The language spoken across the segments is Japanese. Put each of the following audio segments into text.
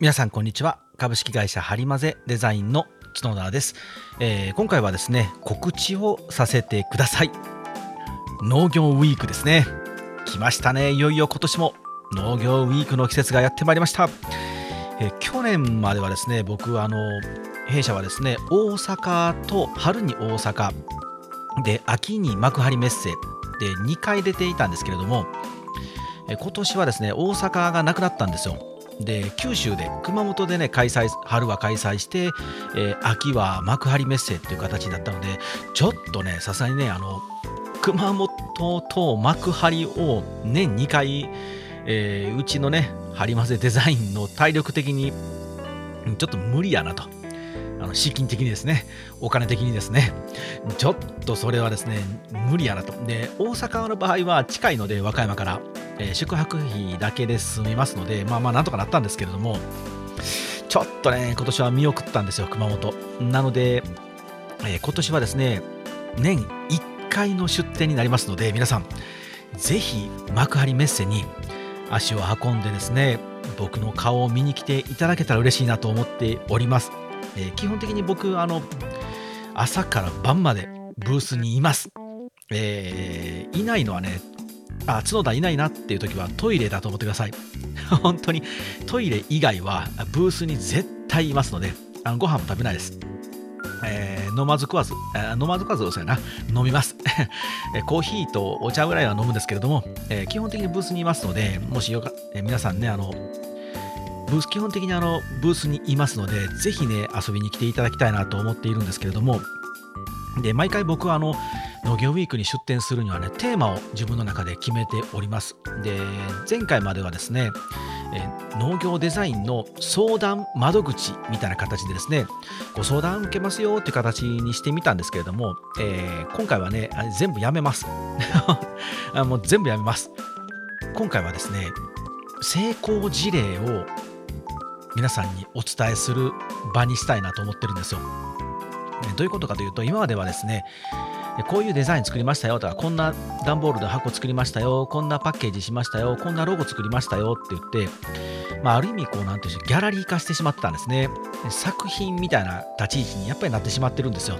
皆さんこんにちは。株式会社ハリマゼデザインの角田です、えー、今回はですね告知をさせてください。農業ウィークですね。来ましたね。いよいよ今年も農業ウィークの季節がやってまいりました、えー、去年まではですね僕あの弊社はですね大阪と春に大阪で秋に幕張メッセで2回出ていたんですけれども今年はですね大阪がなくなったんですよ。で九州で熊本でね開催春は開催して、えー、秋は幕張メッセっていう形だったのでちょっとねさすがにねあの熊本と幕張を年2回、えー、うちのね張り混ぜデザインの体力的にちょっと無理やなと。あの資金的にですねお金的にですねちょっとそれはですね無理やなとで大阪の場合は近いので和歌山からえー、宿泊費だけで済みますので、まあまあなんとかなったんですけれども、ちょっとね、今年は見送ったんですよ、熊本。なので、えー、今年はですね、年1回の出店になりますので、皆さん、ぜひ幕張メッセに足を運んでですね、僕の顔を見に来ていただけたら嬉しいなと思っております。えー、基本的に僕、あの、朝から晩までブースにいます。えー、いないのはね、あ角田いないなっていう時はトイレだと思ってください 本当にトイレ以外はブースに絶対いますのであのご飯も食べないですえー、飲まず食わず、えー、飲まず食わずそうやな、飲みます。コーヒーとお茶ぐらいは飲むんですけれども、え、基本的にブースにいますので、もしよか、え、皆さんね、あの、ブース、基本的にあの、ブースにいますので、ぜひね、遊びに来ていただきたいなと思っているんですけれども、で、毎回僕はあの、農業ウィークに出展するにはねテーマを自分の中で決めております。で前回まではですねえ農業デザインの相談窓口みたいな形でですねご相談受けますよっていう形にしてみたんですけれども、えー、今回はね全部やめます。もう全部やめます。今回はですね成功事例を皆さんにお伝えする場にしたいなと思ってるんですよどういうことかというと今まではですねこういうデザイン作りましたよとか、こんな段ボールの箱作りましたよ、こんなパッケージしましたよ、こんなロゴ作りましたよって言って、まあ、ある意味、こう、なんていうんでしょう、ギャラリー化してしまってたんですね。作品みたいな立ち位置にやっぱりなってしまってるんですよ。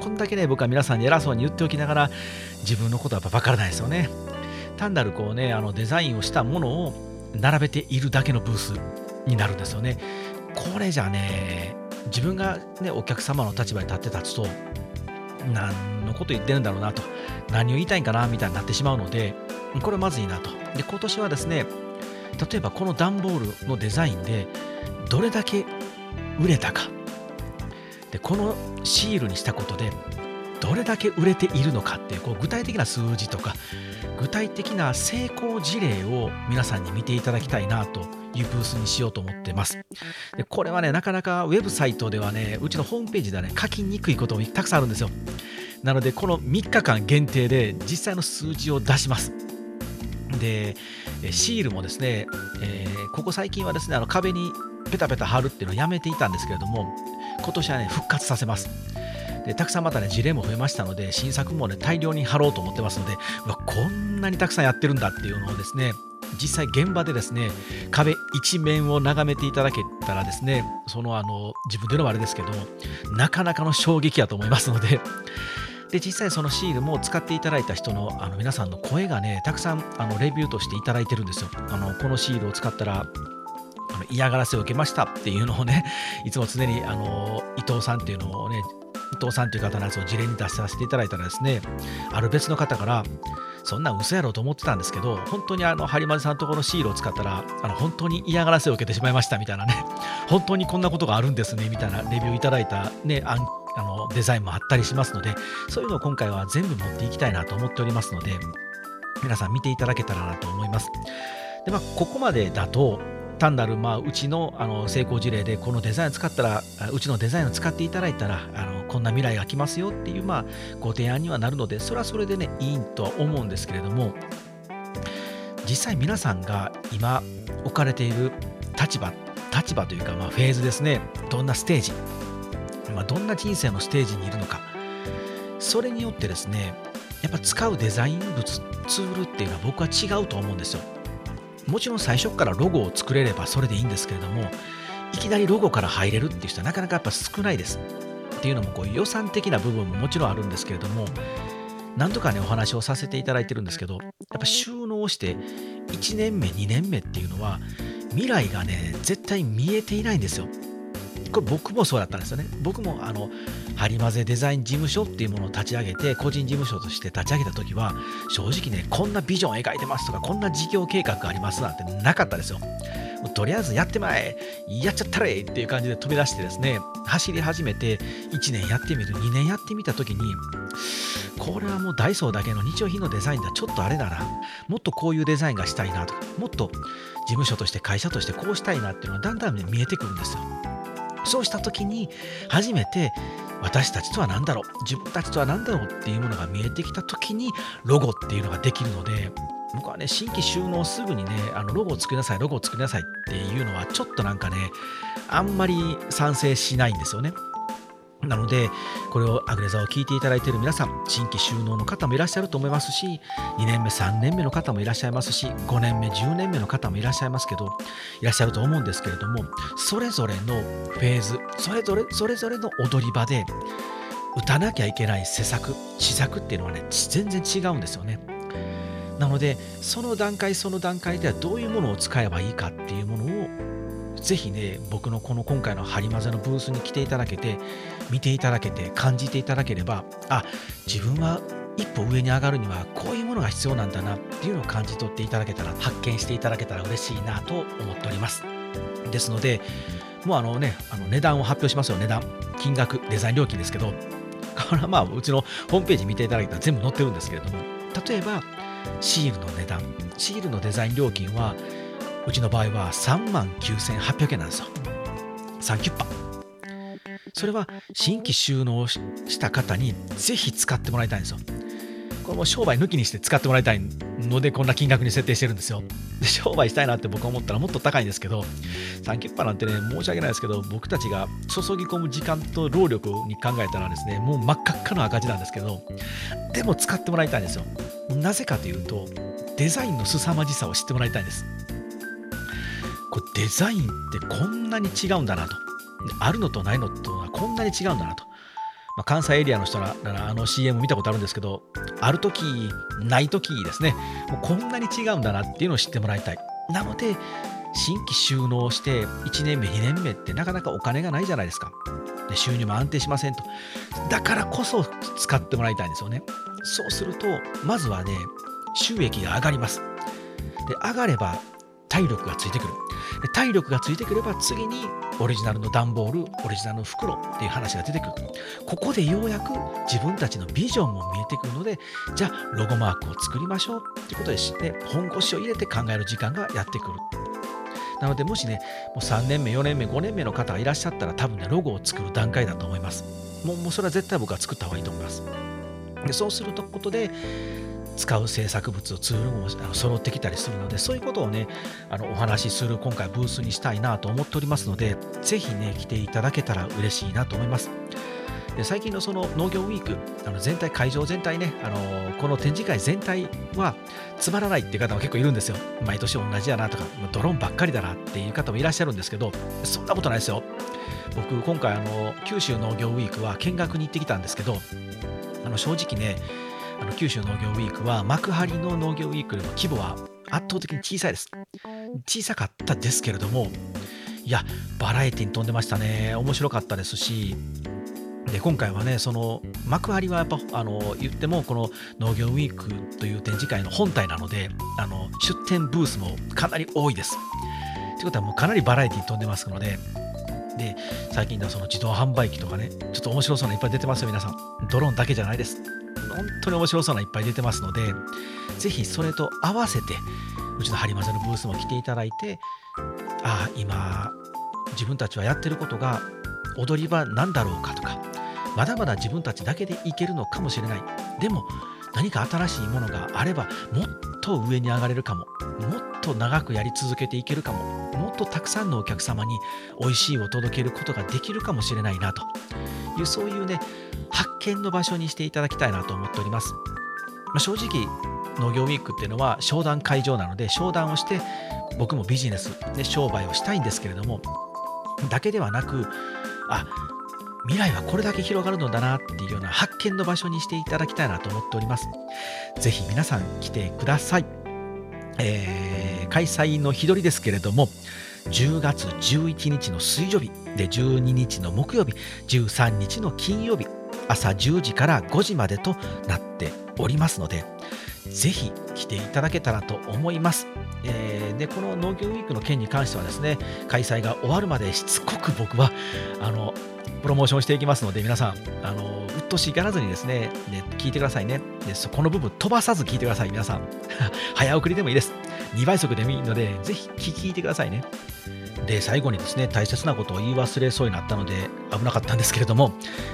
こんだけね、僕は皆さんに偉そうに言っておきながら、自分のことはやっぱ分からないですよね。単なるこうね、あのデザインをしたものを並べているだけのブースになるんですよね。これじゃね、自分がね、お客様の立場に立って立つと、何のこと言ってるんだろうなと、何を言いたいんかなみたいになってしまうので、これまずいなと。で、今年はですね、例えばこの段ボールのデザインでどれだけ売れたか。で、このシールにしたことでどれだけ売れているのかっていうこう具体的な数字とか具体的な成功事例を皆さんに見ていただきたいなというブースにしようと思ってます。でこれはね、なかなかウェブサイトではね、うちのホームページではね、書きにくいこともたくさんあるんですよ。なので、この3日間限定で実際の数字を出します。で、シールもですね、えー、ここ最近はですね、あの壁にペタペタ貼るっていうのをやめていたんですけれども、今年はね、復活させます。でたくさんまたね事例も増えましたので新作もね大量に貼ろうと思ってますのでうわこんなにたくさんやってるんだっていうのをですね実際現場でですね壁一面を眺めていただけたらですねそのあの自分でのあれですけどなかなかの衝撃やと思いますのでで実際そのシールも使っていただいた人のあの皆さんの声がねたくさんあのレビューとしていただいてるんですよ。あのこのシールを使ったらあの嫌がらせを受けましたっていうのをねいつも常にあの伊藤さんっていうのをね伊藤さんという方のやつを事例に出させていただいたらですね、ある別の方から、そんなん嘘やろうと思ってたんですけど、本当にあの、ハリマさんのところのシールを使ったら、あの、本当に嫌がらせを受けてしまいましたみたいなね、本当にこんなことがあるんですね、みたいなレビューいただいたね、ああのデザインもあったりしますので、そういうのを今回は全部持っていきたいなと思っておりますので、皆さん見ていただけたらなと思います。で、まあ、ここまでだと、単なる、まあ、うちのあの成功事例でこのデザインを使ったらうちのデザインを使っていただいたらあのこんな未来が来ますよっていう、まあ、ご提案にはなるのでそれはそれでねいいとは思うんですけれども実際皆さんが今置かれている立場立場というか、まあ、フェーズですね。どんなステージ、まあ、どんな人生のステージにいるのかそれによってですねやっぱ使うデザイン物ツールっていうのは僕は違うと思うんですよ。もちろん最初からロゴを作れればそれでいいんですけれどもいきなりロゴから入れるっていう人はなかなかやっぱ少ないです。っていうのもこう予算的な部分ももちろんあるんですけれども何度かねお話をさせていただいてるんですけどやっぱ収納して1年目2年目っていうのは未来がね絶対見えていないんですよ。これ僕もそうだったんですよね。僕もあのハリマゼデザイン事務所っていうものを立ち上げて個人事務所として立ち上げた時は正直ねこんなビジョン描いてますとかこんな事業計画がありますなんてなかったですよ。とりあえずやってまえやっちゃったれっていう感じで飛び出してですね走り始めて1年やってみる2年やってみた時にこれはもうダイソーだけの日用品のデザインだちょっとあれだなもっとこういうデザインがしたいなとかもっと事務所として会社としてこうしたいなっていうのはだんだん、ね、見えてくるんですよそうした時に初めて私たちとは何だろう自分たちとは何だろうっていうものが見えてきた時にロゴっていうのができるので僕はね、新規収納すぐにね、あのロゴを作りなさい、ロゴを作りなさいっていうのは、ちょっとなんかね、あんまり賛成しないんですよね。なので、これをアグレザを聞いていただいている皆さん、新規収納の方もいらっしゃると思いますし、2年目、3年目の方もいらっしゃいますし、5年目、10年目の方もいらっしゃいますけど、いらっしゃると思うんですけれども、それぞれのフェーズ、それぞれ、それぞれの踊り場で、打たなきゃいけない施策、施策っていうのはね、全然違うんですよね。なのでその段階その段階ではどういうものを使えばいいかっていうものをぜひね僕のこの今回のハリマゼのブースに来ていただけて見ていただけて感じていただければあ自分は一歩上に上がるにはこういうものが必要なんだなっていうのを感じ取っていただけたら発見していただけたら嬉しいなと思っております。ですのでもうあのねあの値段を発表しますよ。値段。金額。デザイン料金ですけど。これはまあうちのホームページ見ていただけたら全部載ってるんですけれども。例えばシールの値段。シールのデザイン料金はうちの場合は3万9800円なんですよ。3キュッパそれは新規収納した方にぜひ使ってもらいたいんですよ。これも商売抜きにして使ってもらいたいのでこんな金額に設定してるんですよ。で商売したいなって僕は思ったらもっと高いんですけど3キュッパなんてね申し訳ないですけど僕たちが注ぎ込む時間と労力に考えたらですねもう真っ赤っかの赤字なんですけどでも使ってもらいたいんですよ。なぜかというとデザインの凄まじさを知ってもらいたいんです。こデザインってこんなに違うんだなと。あるのとないのとはこんなに違うんだなと、まあ、関西エリアの人ならあの CM 見たことあるんですけどある時ない時ですね。もうこんなに違うんだなっていうのを知ってもらいたい。なので新規収納して1年目2年目ってなかなかお金がないじゃないですか。で収入も安定しませんと。だからこそ使ってもらいたいんですよね。そうするとまずはね収益が上がります。で上がれば体力がついてくる。体力がついてくれば次にオリジナルの段ボールオリジナルの袋っていう話が出てくる。ここでようやく自分たちのビジョンも見えてくるのでじゃあロゴマークを作りましょうっていうことでして本腰を入れて考える時間がやってくる。なのでもしねもう3年目4年目5年目の方がいらっしゃったら多分ねロゴを作る段階だと思います。もうもうそれは絶対僕は作った方がいいと思います。でそうすることで使う制作物ツールも揃ってきたりするのでそういうことをねあのお話しする今回ブースにしたいなと思っておりますのでぜひね来ていただけたら嬉しいなと思います。で最近のその農業ウィークあの全体会場全体ねあのこの展示会全体はつまらないっていう方も結構いるんですよ。毎年同じやなとかドローンばっかりだなっていう方もいらっしゃるんですけどそんなことないですよ。僕今回あの九州農業ウィークは見学に行ってきたんですけどあの正直ねあの九州農業ウィークは幕張の農業ウィークよりも規模は圧倒的に小さいです。小さかったですけれどもいやバラエティに富んでましたね。面白かったですしで今回はねその幕張はやっぱあの言ってもこの農業ウィークという展示会の本体なのであの出店ブースもかなり多いです。ということはもうかなりバラエティに富んでますのでで最近ではその自動販売機とかねちょっと面白そうないっぱい出てますよ皆さん。ドローンだけじゃないです。本当に面白そうないっぱい出てますのでぜひそれと合わせてうちのハリマゼのブースも来ていただいてああ今自分たちはやってることが踊り場なんだろうかとかまだまだ自分たちだけでいけるのかもしれない。でも何か新しいものがあればもっと上に上がれるかも。もっと長くやり続けていけるかも。もっとたくさんのお客様に美味しいを届けることができるかもしれないなと。いうそういうね発見の場所にしていただきたいなと思っております、まあ、正直農業ウィークっていうのは商談会場なので商談をして僕もビジネスで商売をしたいんですけれどもだけではなくあ未来はこれだけ広がるのだなっていうような発見の場所にしていただきたいなと思っております。ぜひ皆さん来てください。えー、開催の日取りですけれども、10月11日の水曜日で12日の木曜日13日の金曜日朝10時から5時までとなっておりますのでぜひ来ていただけたらと思います。えー、でこの農業ウィークの件に関してはですね開催が終わるまでしつこく僕はあのプロモーションしていきますので皆さんあのうっとしがらずにですねね聞いてくださいね。でそこの部分飛ばさず聞いてください皆さん。早送りでもいいです。2倍速でもいいのでぜひ聞いてくださいね。で最後にですね大切なことを言い忘れそうになったので危なかったんですけれども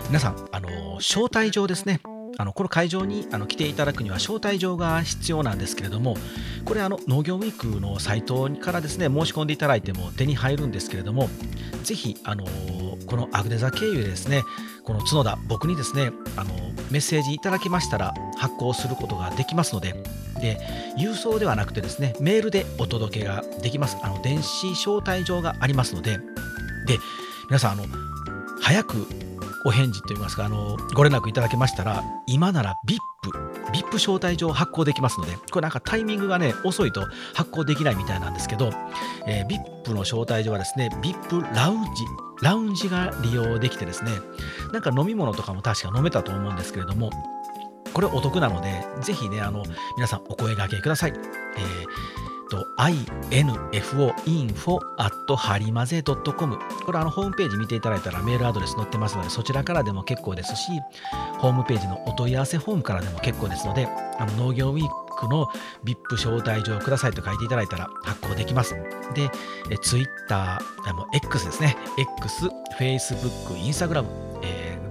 皆さんあの招待状ですね。あのこの会場にあの来ていただくには招待状が必要なんですけれどもこれあの農業ウィークのサイトからですね申し込んでいただいても手に入るんですけれどもぜひあのこのアグデザ経由でですねこの角田僕にですねあのメッセージいただきましたら発行することができますのでで郵送ではなくてですねメールでお届けができます。あの電子招待状がありますのでで皆さんあの早くお返事といいますかあのご連絡いただけましたら今なら VIP VIP 招待状発行できますのでこれなんかタイミングがね遅いと発行できないみたいなんですけど、えー、VIP の招待状はですね VIP ラウンジラウンジが利用できてですねなんか飲み物とかも確か飲めたと思うんですけれどもこれお得なのでぜひねあの皆さんお声がけください、えーと info.info ハリマゼ .com これあのホームページ見ていただいたらメールアドレス載ってますのでそちらからでも結構ですしホームページのお問い合わせフォームからでも結構ですのであの農業ウィークの VIP 招待状くださいと書いていただいたら発行できます。で、え Twitter、X ですね。X、Facebook、Instagram、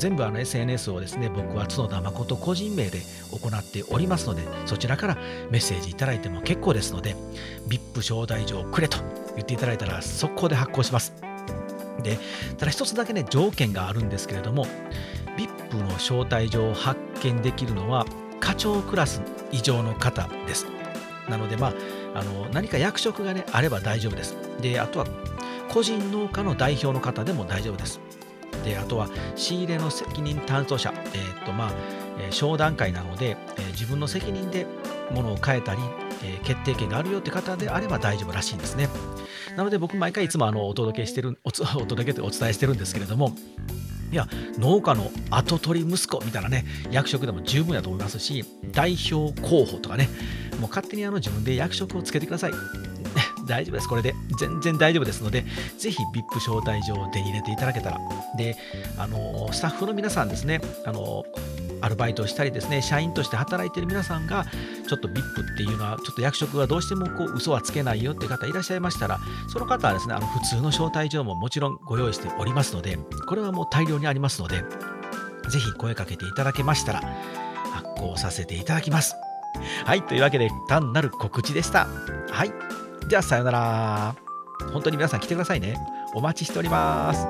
全部あの SNS をですね、僕は角田誠個人名で行っておりますので、そちらからメッセージいただいても結構ですので、VIP 招待状くれと言っていただいたら速攻で発行します。で、ただ一つだけね、条件があるんですけれども、VIP の招待状を発見できるのは、課長クラス以上の方です。なので、まあ、あの何か役職がね、あれば大丈夫です。で、あとは個人農家の代表の方でも大丈夫です。であとは仕入れの責任担当者、えー、っとまあ、えー、商談会なので、えー、自分の責任で物を変えたり、えー、決定権があるよって方であれば大丈夫らしいんですね。なので僕毎回いつもあのお届けしてるお お届けてお伝えしてるんですけれどもいや農家の跡取り息子みたいなね役職でも十分だと思いますし代表候補とかねもう勝手にあの自分で役職をつけてください大丈夫です。これで全然大丈夫ですので、ぜひ VIP 招待状を手に入れていただけたら。で、あの、スタッフの皆さんですね、あの、アルバイトをしたりですね、社員として働いている皆さんが、ちょっと VIP っていうのは、ちょっと役職がどうしてもこう嘘はつけないよって方いらっしゃいましたら、その方はですね、あの普通の招待状ももちろんご用意しておりますので、これはもう大量にありますので、ぜひ声かけていただけましたら、発行させていただきます。はい、というわけで単なる告知でした。はい。じゃあさようなら。本当に皆さん来てくださいね。お待ちしております。